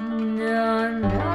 No, no.